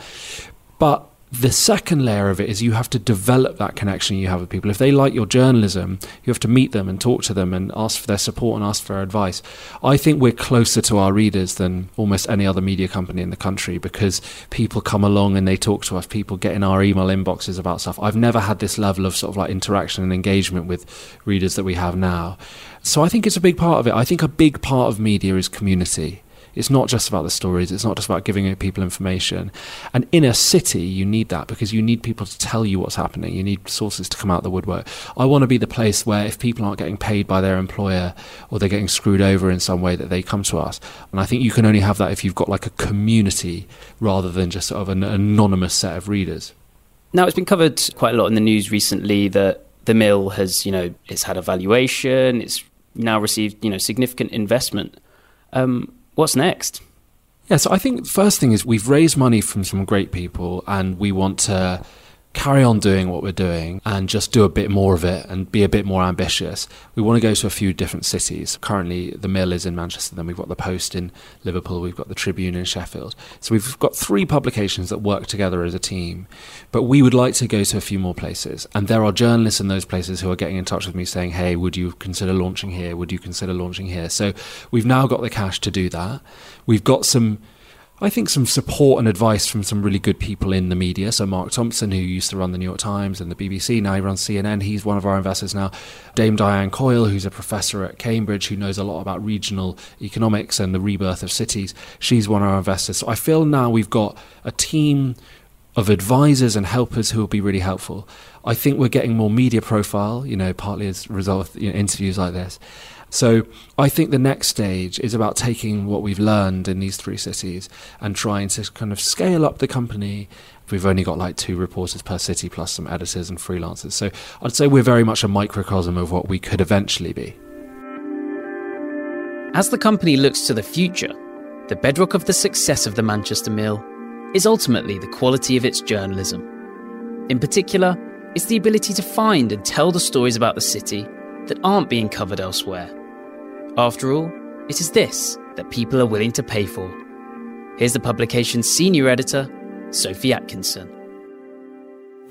But the second layer of it is you have to develop that connection you have with people. If they like your journalism, you have to meet them and talk to them and ask for their support and ask for advice. I think we're closer to our readers than almost any other media company in the country because people come along and they talk to us. People get in our email inboxes about stuff. I've never had this level of sort of like interaction and engagement with readers that we have now. So I think it's a big part of it. I think a big part of media is community. It's not just about the stories. It's not just about giving people information. And in a city, you need that because you need people to tell you what's happening. You need sources to come out the woodwork. I want to be the place where if people aren't getting paid by their employer or they're getting screwed over in some way, that they come to us. And I think you can only have that if you've got like a community rather than just sort of an anonymous set of readers. Now, it's been covered quite a lot in the news recently that the mill has, you know, it's had a valuation, it's now received, you know, significant investment. Um, what's next? Yeah, so I think first thing is we've raised money from some great people and we want to carry on doing what we're doing and just do a bit more of it and be a bit more ambitious. We want to go to a few different cities. Currently, the Mill is in Manchester, then we've got the Post in Liverpool, we've got the Tribune in Sheffield. So we've got three publications that work together as a team, but we would like to go to a few more places. And there are journalists in those places who are getting in touch with me saying, hey, would you consider launching here? Would you consider launching here? So we've now got the cash to do that. We've got some I think some support and advice from some really good people in the media. So Mark Thompson, who used to run the New York Times and the BBC, now he runs CNN. He's one of our investors now. Dame Diane Coyle, who's a professor at Cambridge, who knows a lot about regional economics and the rebirth of cities. She's one of our investors. So I feel now we've got a team of advisors and helpers who will be really helpful. I think we're getting more media profile, you know, partly as a result of you know, interviews like this. So I think the next stage is about taking what we've learned in these three cities and trying to kind of scale up the company. We've only got like two reporters per city plus some editors and freelancers. So I'd say we're very much a microcosm of what we could eventually be. As the company looks to the future, the bedrock of the success of the Manchester Mill is ultimately the quality of its journalism. In particular, it's the ability to find and tell the stories about the city that aren't being covered elsewhere. After all, it is this that people are willing to pay for. Here's the publication's senior editor, Sophie Atkinson.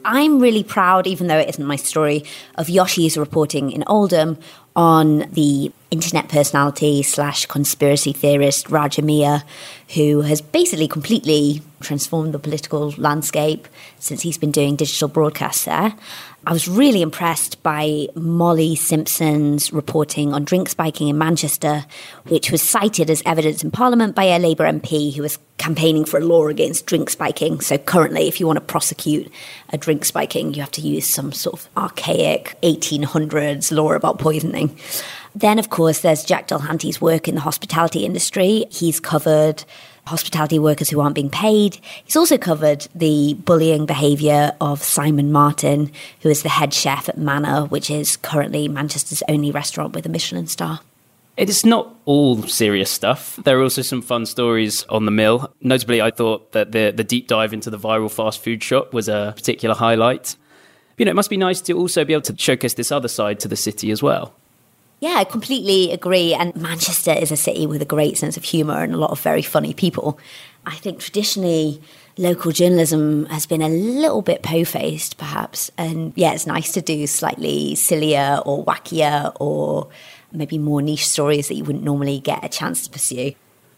I'm really proud, even though it isn't my story, of Joshi's reporting in Oldham on the internet personality slash conspiracy theorist Raja Miah, who has basically completely transformed the political landscape since he's been doing digital broadcasts there. I was really impressed by Molly Simpson's reporting on drink spiking in Manchester, which was cited as evidence in Parliament by a Labour MP who was campaigning for a law against drink spiking. So, currently, if you want to prosecute a drink spiking, you have to use some sort of archaic 1800s law about poisoning. Then, of course, there's Jack Dulhanty's work in the hospitality industry. He's covered hospitality workers who aren't being paid. He's also covered the bullying behaviour of Simon Martin, who is the head chef at Mana, which is currently Manchester's only restaurant with a Michelin star. It is not all serious stuff. There are also some fun stories on the mill. Notably, I thought that the, the deep dive into the viral fast food shop was a particular highlight. You know, it must be nice to also be able to showcase this other side to the city as well. Yeah, I completely agree. And Manchester is a city with a great sense of humour and a lot of very funny people. I think traditionally, local journalism has been a little bit po faced, perhaps. And yeah, it's nice to do slightly sillier or wackier or maybe more niche stories that you wouldn't normally get a chance to pursue.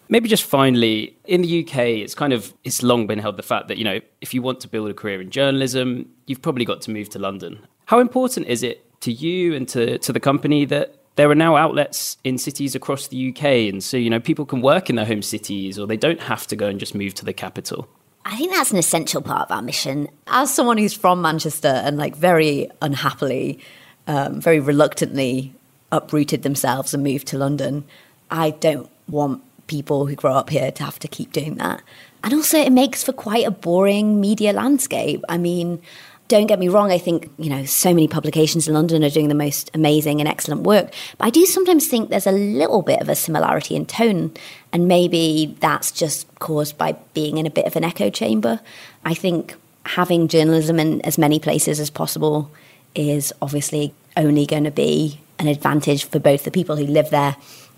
Maybe just finally, in the UK, it's kind of it's long been held the fact that you know if you want to build a career in journalism, you've probably got to move to London. How important is it to you and to to the company that there are now outlets in cities across the UK, and so you know people can work in their home cities, or they don't have to go and just move to the capital. I think that's an essential part of our mission. As someone who's from Manchester and like very unhappily, um, very reluctantly uprooted themselves and moved to London, I don't want people who grow up here to have to keep doing that. And also, it makes for quite a boring media landscape. I mean, don't get me wrong, I think, you know, so many publications in London are doing the most amazing and excellent work. But I do sometimes think there's a little bit of a similarity in tone. And maybe that's just caused by being in a bit of an echo chamber. I think having journalism in as many places as possible is obviously only going to be an advantage for both the people who live there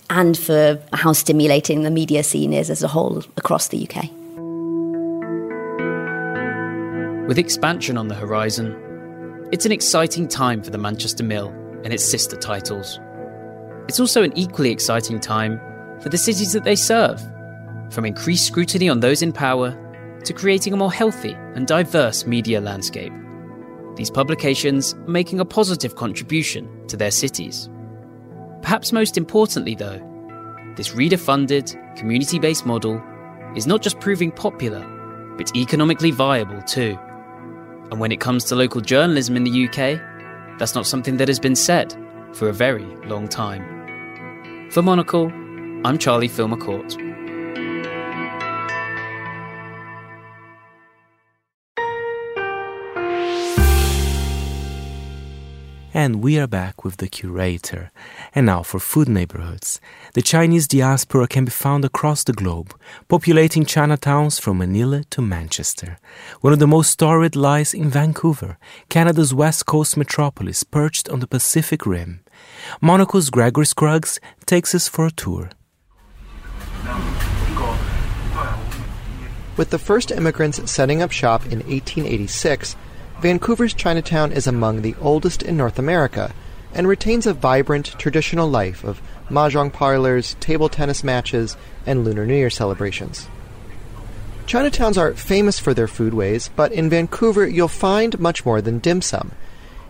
and for how stimulating the media scene is as a whole across the UK. With expansion on the horizon, it's an exciting time for the Manchester Mill and its sister titles. It's also an equally exciting time for the cities that they serve, from increased scrutiny on those in power to creating a more healthy and diverse media landscape. These publications are making a positive contribution to their cities. Perhaps most importantly, though, this reader funded, community based model is not just proving popular, but economically viable too. And when it comes to local journalism in the UK, that's not something that has been said for a very long time. For Monocle, I'm Charlie Filmer-Court. And we are back with the curator. And now for food neighborhoods. The Chinese diaspora can be found across the globe, populating Chinatowns from Manila to Manchester. One of the most storied lies in Vancouver, Canada's west coast metropolis perched on the Pacific Rim. Monocle's Gregory Scruggs takes us for a tour. With the first immigrants setting up shop in 1886, Vancouver's Chinatown is among the oldest in North America and retains a vibrant traditional life of mahjong parlors, table tennis matches, and Lunar New Year celebrations. Chinatowns are famous for their foodways, but in Vancouver you'll find much more than dim sum.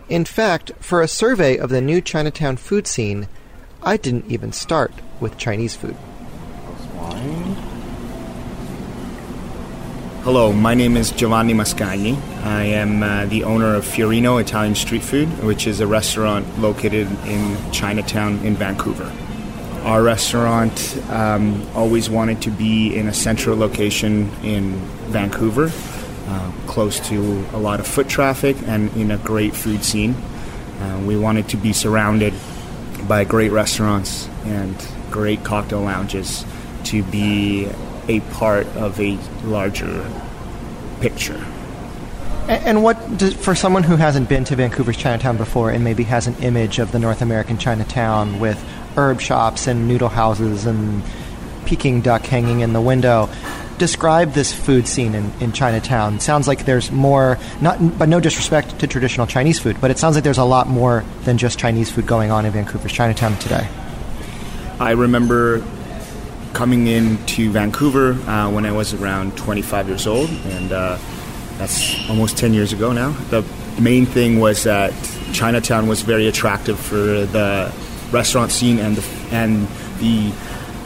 In fact, for a survey of the new Chinatown food scene, I didn't even start with Chinese food. Hello, my name is Giovanni Mascagni. I am uh, the owner of Fiorino Italian Street Food, which is a restaurant located in Chinatown in Vancouver. Our restaurant um, always wanted to be in a central location in Vancouver, uh, close to a lot of foot traffic and in a great food scene. Uh, we wanted to be surrounded by great restaurants and great cocktail lounges to be a part of a larger picture. And what, does, for someone who hasn't been to Vancouver's Chinatown before and maybe has an image of the North American Chinatown with herb shops and noodle houses and Peking duck hanging in the window, describe this food scene in, in Chinatown. Sounds like there's more, not, but no disrespect to traditional Chinese food, but it sounds like there's a lot more than just Chinese food going on in Vancouver's Chinatown today. I remember coming in to Vancouver uh, when I was around 25 years old, and uh, that's almost 10 years ago now. The main thing was that Chinatown was very attractive for the restaurant scene and the, and the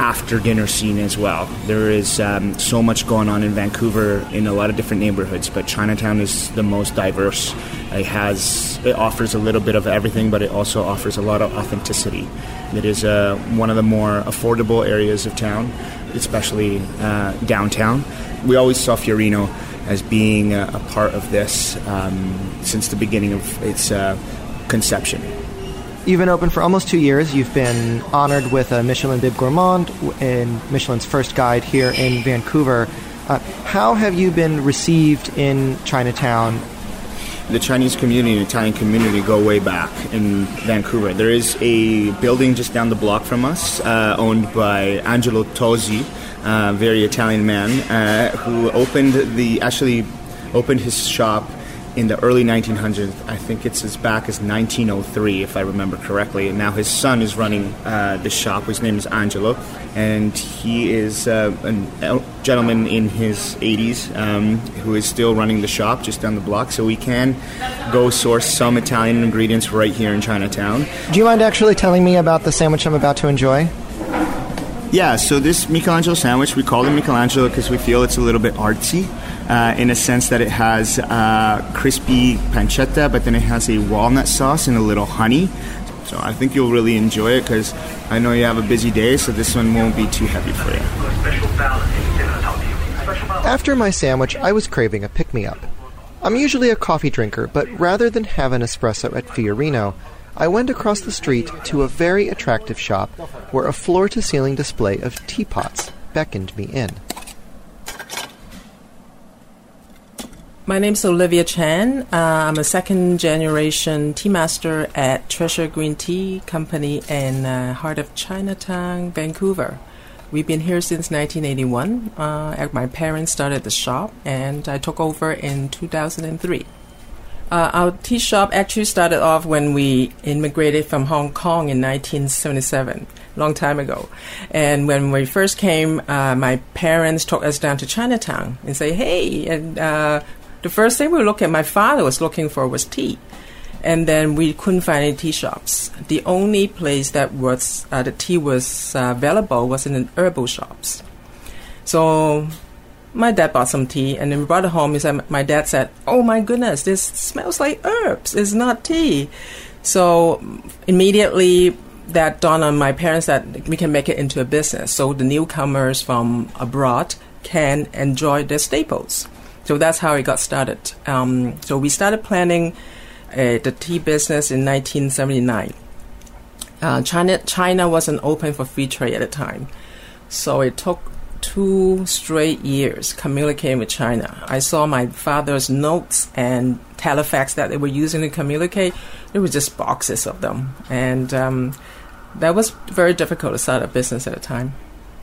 after dinner scene as well. There is um, so much going on in Vancouver in a lot of different neighborhoods, but Chinatown is the most diverse. It has it offers a little bit of everything, but it also offers a lot of authenticity. It is uh, one of the more affordable areas of town, especially uh, downtown. We always saw Fiorino as being a, a part of this um, since the beginning of its uh, conception. You've been open for almost two years. You've been honored with a Michelin Bib Gourmand in Michelin's first guide here in Vancouver. Uh, how have you been received in Chinatown? The Chinese community and Italian community go way back in Vancouver. There is a building just down the block from us, uh, owned by Angelo Tosi, a very Italian man, uh, who opened the actually opened his shop in the early 1900s. I think it's as back as 1903, if I remember correctly. And now his son is running uh, the shop. His name is Angelo, and he is uh, a gentleman in his 80s um, who is still running the shop just down the block. So we can go source some Italian ingredients right here in Chinatown. Do you mind actually telling me about the sandwich I'm about to enjoy? Yeah, so this Michelangelo sandwich, we call it Michelangelo because we feel it's a little bit artsy. Uh, in a sense that it has uh, crispy pancetta, but then it has a walnut sauce and a little honey. So I think you'll really enjoy it because I know you have a busy day, so this one won't be too heavy for you. After my sandwich, I was craving a pick me up. I'm usually a coffee drinker, but rather than have an espresso at Fiorino, I went across the street to a very attractive shop where a floor to ceiling display of teapots beckoned me in. My name's Olivia Chan. Uh, I'm a second generation tea master at Treasure Green Tea Company in uh, heart of Chinatown, Vancouver. We've been here since 1981. Uh, my parents started the shop, and I took over in 2003. Uh, our tea shop actually started off when we immigrated from Hong Kong in 1977, long time ago. And when we first came, uh, my parents took us down to Chinatown and say, "Hey!" And uh, the first thing we looked at, my father was looking for was tea, and then we couldn't find any tea shops. The only place that was uh, the tea was uh, available was in herbal shops. So my dad bought some tea and then we brought it home. He said, my dad said, "Oh my goodness, this smells like herbs. It's not tea." So immediately that dawned on my parents that we can make it into a business. So the newcomers from abroad can enjoy the staples. So that's how it got started. Um, so we started planning uh, the tea business in 1979. Uh, China China wasn't open for free trade at the time, so it took two straight years communicating with China. I saw my father's notes and telefax that they were using to communicate. There were just boxes of them, and um, that was very difficult to start a business at a time.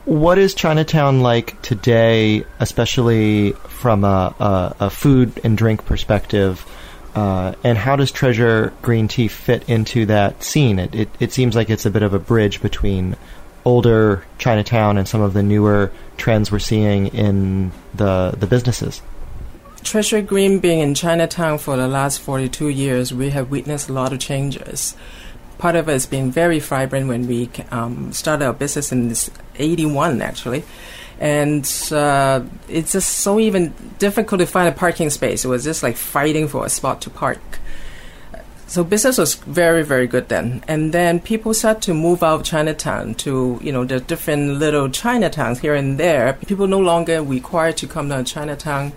What is Chinatown like today, especially from a, a, a food and drink perspective? Uh, and how does Treasure Green Tea fit into that scene? It, it, it seems like it's a bit of a bridge between older Chinatown and some of the newer trends we're seeing in the the businesses. Treasure Green being in Chinatown for the last 42 years, we have witnessed a lot of changes. Part of it has been very vibrant when we um, started our business in 81, actually. And uh, it's just so even difficult to find a parking space. It was just like fighting for a spot to park. So business was very, very good then. And then people started to move out of Chinatown to, you know, the different little Chinatowns here and there. People no longer required to come down to Chinatown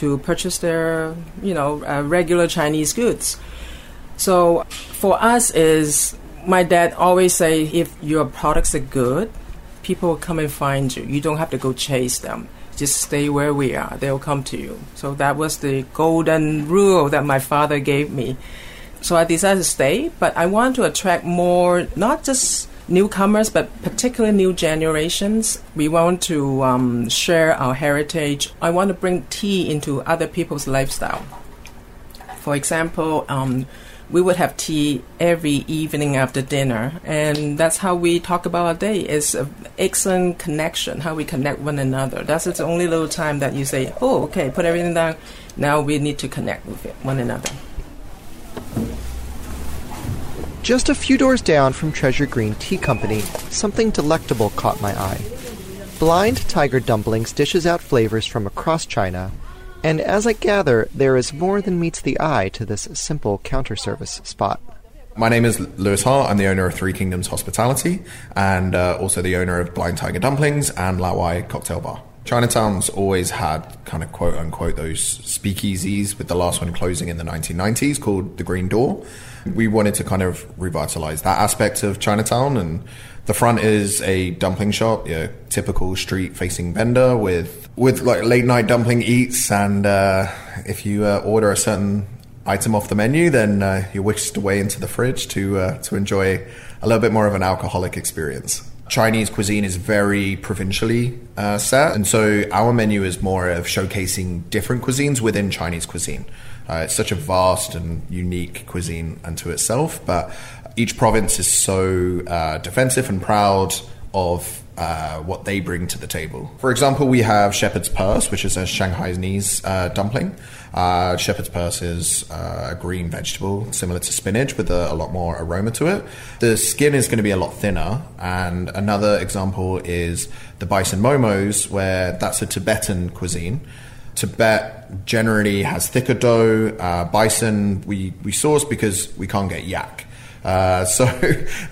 to purchase their, you know, uh, regular Chinese goods. So for us is my dad always say if your products are good, people will come and find you. You don't have to go chase them. Just stay where we are. They'll come to you. So that was the golden rule that my father gave me. So I decided to stay, but I want to attract more, not just newcomers, but particularly new generations. We want to um, share our heritage. I want to bring tea into other people's lifestyle. For example, um, we would have tea every evening after dinner, and that's how we talk about our day. It's an excellent connection, how we connect one another. That's the only little time that you say, "Oh, okay, put everything down. Now we need to connect with one another." Just a few doors down from Treasure Green Tea Company, something delectable caught my eye. Blind Tiger Dumplings dishes out flavors from across China, and as I gather, there is more than meets the eye to this simple counter service spot. My name is Lewis Hart. I'm the owner of Three Kingdoms Hospitality and uh, also the owner of Blind Tiger Dumplings and Lao Wai Cocktail Bar. Chinatown's always had kind of quote unquote those speakeasies, with the last one closing in the 1990s called the Green Door. We wanted to kind of revitalize that aspect of Chinatown, and the front is a dumpling shop, yeah, typical street facing vendor with with like late night dumpling eats, and uh, if you uh, order a certain item off the menu, then uh, you're whisked away into the fridge to uh, to enjoy a little bit more of an alcoholic experience. Chinese cuisine is very provincially uh, set, and so our menu is more of showcasing different cuisines within Chinese cuisine. Uh, it's such a vast and unique cuisine unto itself, but each province is so uh, defensive and proud of uh, what they bring to the table. For example, we have shepherd's purse, which is a Shanghainese uh, dumpling. Uh, shepherd's purse is uh, a green vegetable similar to spinach with a, a, lot more aroma to it. The skin is going to be a lot thinner. And another example is the bison momos, where that's a Tibetan cuisine. Tibet generally has thicker dough. Uh, bison we, we source because we can't get yak. Uh, so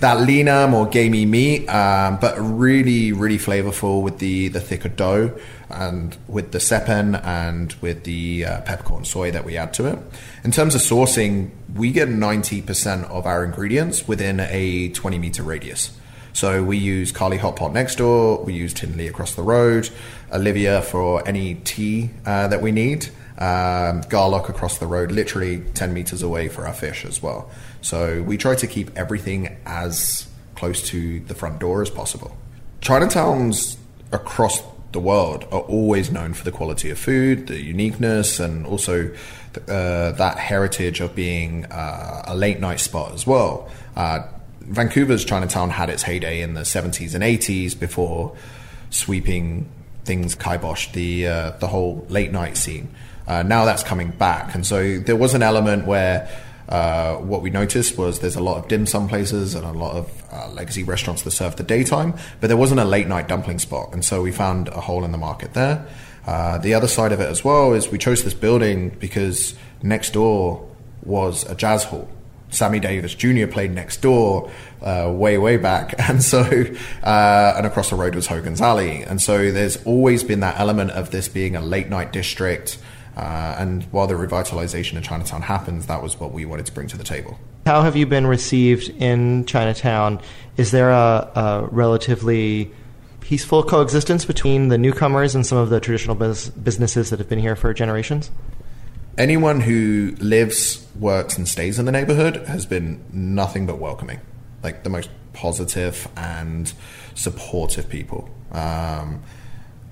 that leaner, more gamey meat, um, but really, really flavorful with the, the thicker dough and with the sepen and with the uh, peppercorn soy that we add to it. In terms of sourcing, we get 90% of our ingredients within a 20 meter radius. So we use Carly Hot Pot next door, we use Tinley across the road, Olivia for any tea uh, that we need, um, Garlock across the road, literally 10 meters away for our fish as well. So we try to keep everything as close to the front door as possible. Chinatowns across the world are always known for the quality of food, the uniqueness, and also uh, that heritage of being uh, a late night spot as well. Uh, Vancouver's Chinatown had its heyday in the 70s and 80s before sweeping things kibosh the uh, the whole late night scene. Uh, now that's coming back, and so there was an element where uh, what we noticed was there's a lot of dim sum places and a lot of uh, legacy restaurants that serve the daytime, but there wasn't a late night dumpling spot, and so we found a hole in the market there. Uh, the other side of it as well is we chose this building because next door was a jazz hall. Sammy Davis Jr. played next door uh, way, way back. And so, uh, and across the road was Hogan's Alley. And so there's always been that element of this being a late night district. Uh, and while the revitalization of Chinatown happens, that was what we wanted to bring to the table. How have you been received in Chinatown? Is there a, a relatively peaceful coexistence between the newcomers and some of the traditional bus- businesses that have been here for generations? Anyone who lives, works, and stays in the neighborhood has been nothing but welcoming. Like the most positive and supportive people. Um,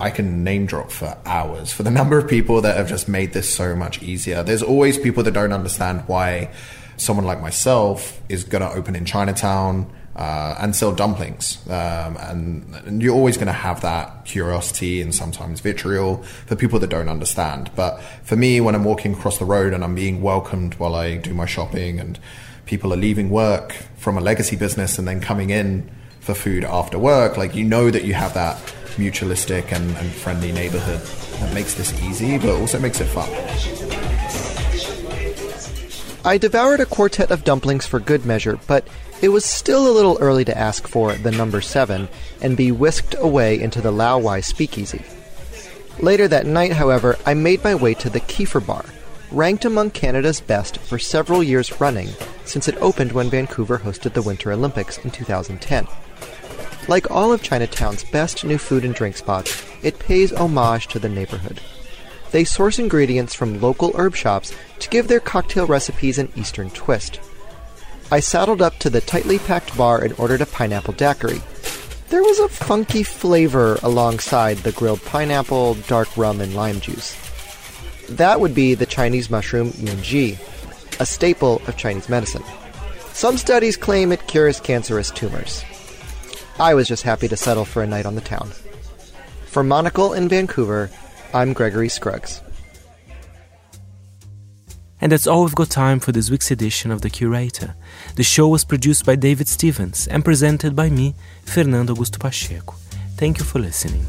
I can name drop for hours for the number of people that have just made this so much easier. There's always people that don't understand why someone like myself is going to open in Chinatown uh, and sell dumplings. Um, and, and, you're always going to have that curiosity and sometimes vitriol for people that don't understand. But for me, when I'm walking across the road and I'm being welcomed while I do my shopping and people are leaving work from a legacy business and then coming in for food after work, like you know that you have that mutualistic and, and friendly neighborhood that makes this easy, but also makes it fun. I devoured a quartet of dumplings for good measure, but it was still a little early to ask for the number seven and be whisked away into the Lao Wai speakeasy. Later that night, however, I made my way to the Keefer Bar, ranked among Canada's best for several years running since it opened when Vancouver hosted the Winter Olympics in 2010. Like all of Chinatown's best new food and drink spots, it pays homage to the neighborhood. They source ingredients from local herb shops to give their cocktail recipes an Eastern twist. I saddled up to the tightly packed bar and ordered a pineapple daiquiri. There was a funky flavor alongside the grilled pineapple, dark rum, and lime juice. That would be the Chinese mushroom yunzhi, a staple of Chinese medicine. Some studies claim it cures cancerous tumors. I was just happy to settle for a night on the town. For Monocle in Vancouver, I'm Gregory Scruggs. And that's all we've got time for this week's edition of The Curator. The show was produced by David Stevens and presented by me, Fernando Augusto Pacheco. Thank you for listening.